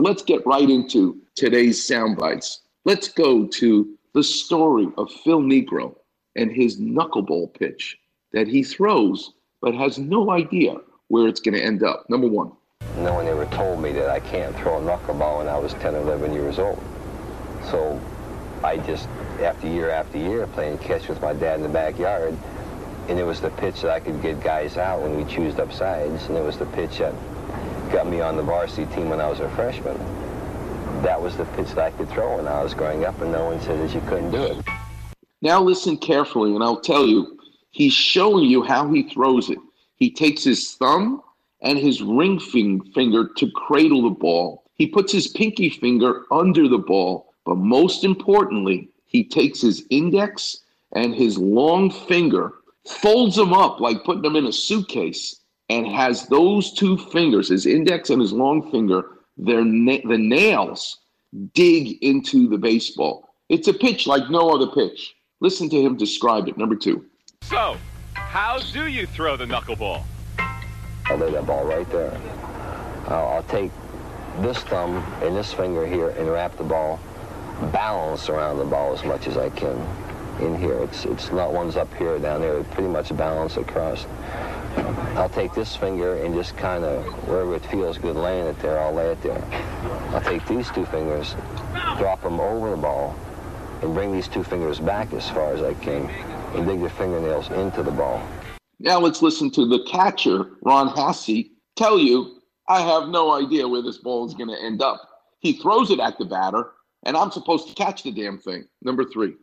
Let's get right into today's sound bites. Let's go to the story of Phil Niekro and his knuckleball pitch that he throws but has no idea where it's going to end up. Number one. No one ever told me that I can't throw a knuckleball when I was 10 or 11 years old. So I just, after year after year, playing catch with my dad in the backyard, and it was the pitch that I could get guys out when we choosed up sides, and it was the pitch that got me on the varsity team when I was a freshman. That was the pitch that I could throw when I was growing up, and no one said that you couldn't do it. Now listen carefully, and I'll tell you, he's showing you how he throws it. He takes his thumb and his ring finger to cradle the ball. He puts his pinky finger under the ball, but most importantly, he takes his index and his long finger, folds them up like putting them in a suitcase, and has those two fingers, his index and his long finger, their na- the nails dig into the baseball. It's a pitch like no other pitch. Listen to him describe it. Number two. So, how do you throw the knuckleball? I'll lay that ball right there. I'll, I'll take this thumb and this finger here and wrap the ball, balance around the ball as much as I can in here. It's, it's not one's up here or down there. It's pretty much balance across. I'll take this finger and just kind of, wherever it feels good laying it there, I'll lay it there. I'll take these two fingers, drop them over the ball, and bring these two fingers back as far as I can, and dig the fingernails into the ball. Now let's listen to the catcher, Ron Hassey, tell you, I have no idea where this ball is going to end up. He throws it at the batter, and I'm supposed to catch the damn thing. Number three.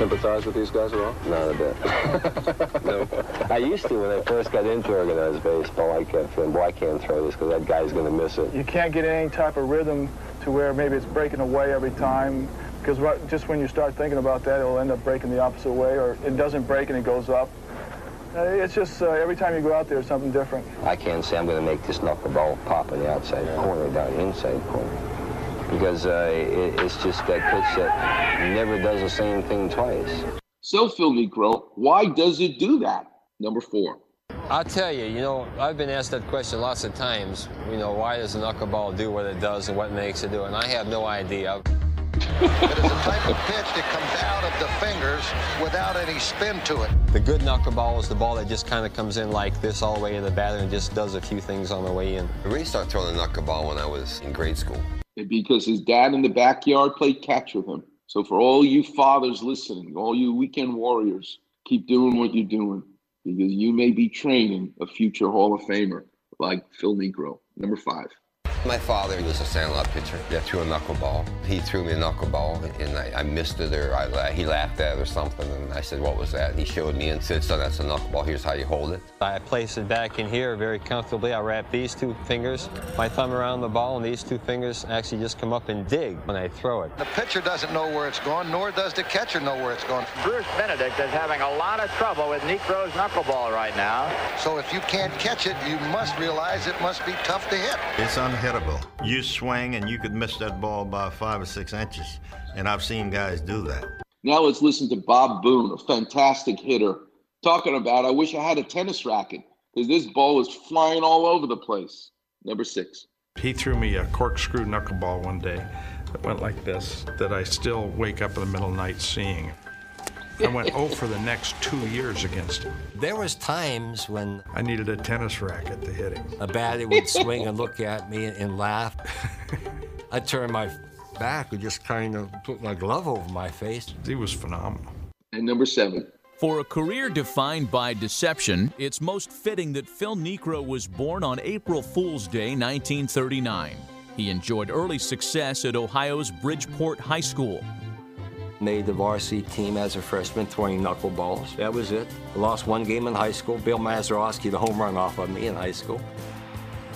Sympathize with these guys at all? Not a bit. no. I used to when I first got into organized baseball. I kept thinking, boy, I can't throw this because that guy's going to miss it. You can't get any type of rhythm to where maybe it's breaking away every time because just when you start thinking about that, it'll end up breaking the opposite way, or it doesn't break and it goes up. Uh, it's just uh, every time you go out there, something different. I can't say I'm going to make this knuckleball pop in the outside corner, down the inside corner. Because uh, it, it's just that pitch that never does the same thing twice. So, Phil Niekro, why does it do that? Number four. I'll tell you, you know, I've been asked that question lots of times. You know, why does a knuckleball do what it does and what makes it do it? And I have no idea. But it is a type of pitch that comes out of the fingers without any spin to it. The good knuckleball is the ball that just kind of comes in like this all the way in the batter and just does a few things on the way in. I really started throwing the knuckleball when I was in grade school. Because his dad in the backyard played catch with him. So for all you fathers listening, all you weekend warriors, keep doing what you're doing because you may be training a future Hall of Famer like Phil Niekro. Number five. My father was a sandlot pitcher that threw a knuckleball. He threw me a knuckleball, and I, I missed it, or I, he laughed at it or something, and I said, what was that? And he showed me and said, so that's a knuckleball. Here's how you hold it. I place it back in here very comfortably. I wrap these two fingers, my thumb around the ball, and these two fingers actually just come up and dig when I throw it. The pitcher doesn't know where it's going, nor does the catcher know where it's going. Bruce Benedict is having a lot of trouble with Niekro's knuckleball right now. So if you can't catch it, you must realize it must be tough to hit. It's unhittable. You swing and you could miss that ball by five or six inches. And I've seen guys do that. Now let's listen to Bob Boone, a fantastic hitter, talking about I wish I had a tennis racket because this ball is flying all over the place. Number six. He threw me a corkscrew knuckleball one day that went like this, that I still wake up in the middle of the night seeing. I went 0 for the next two years against him. There was times when I needed a tennis racket to hit him. A batter would swing and look at me and laugh. I'd turn my back and just kind of put my glove over my face. He was phenomenal. And number seven. For a career defined by deception, it's most fitting that Phil Niekro was born on April Fool's Day, 1939. He enjoyed early success at Ohio's Bridgeport High School made the varsity team as a freshman throwing knuckleballs. That was it. Lost one game in high school. Bill Mazeroski, the home run off of me in high school.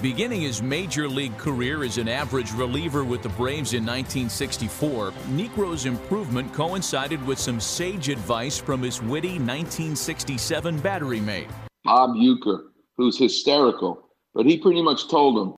Beginning his major league career as an average reliever with the Braves in 1964, Niekro's improvement coincided with some sage advice from his witty 1967 battery mate. Bob Uecker, who's hysterical, but he pretty much told him,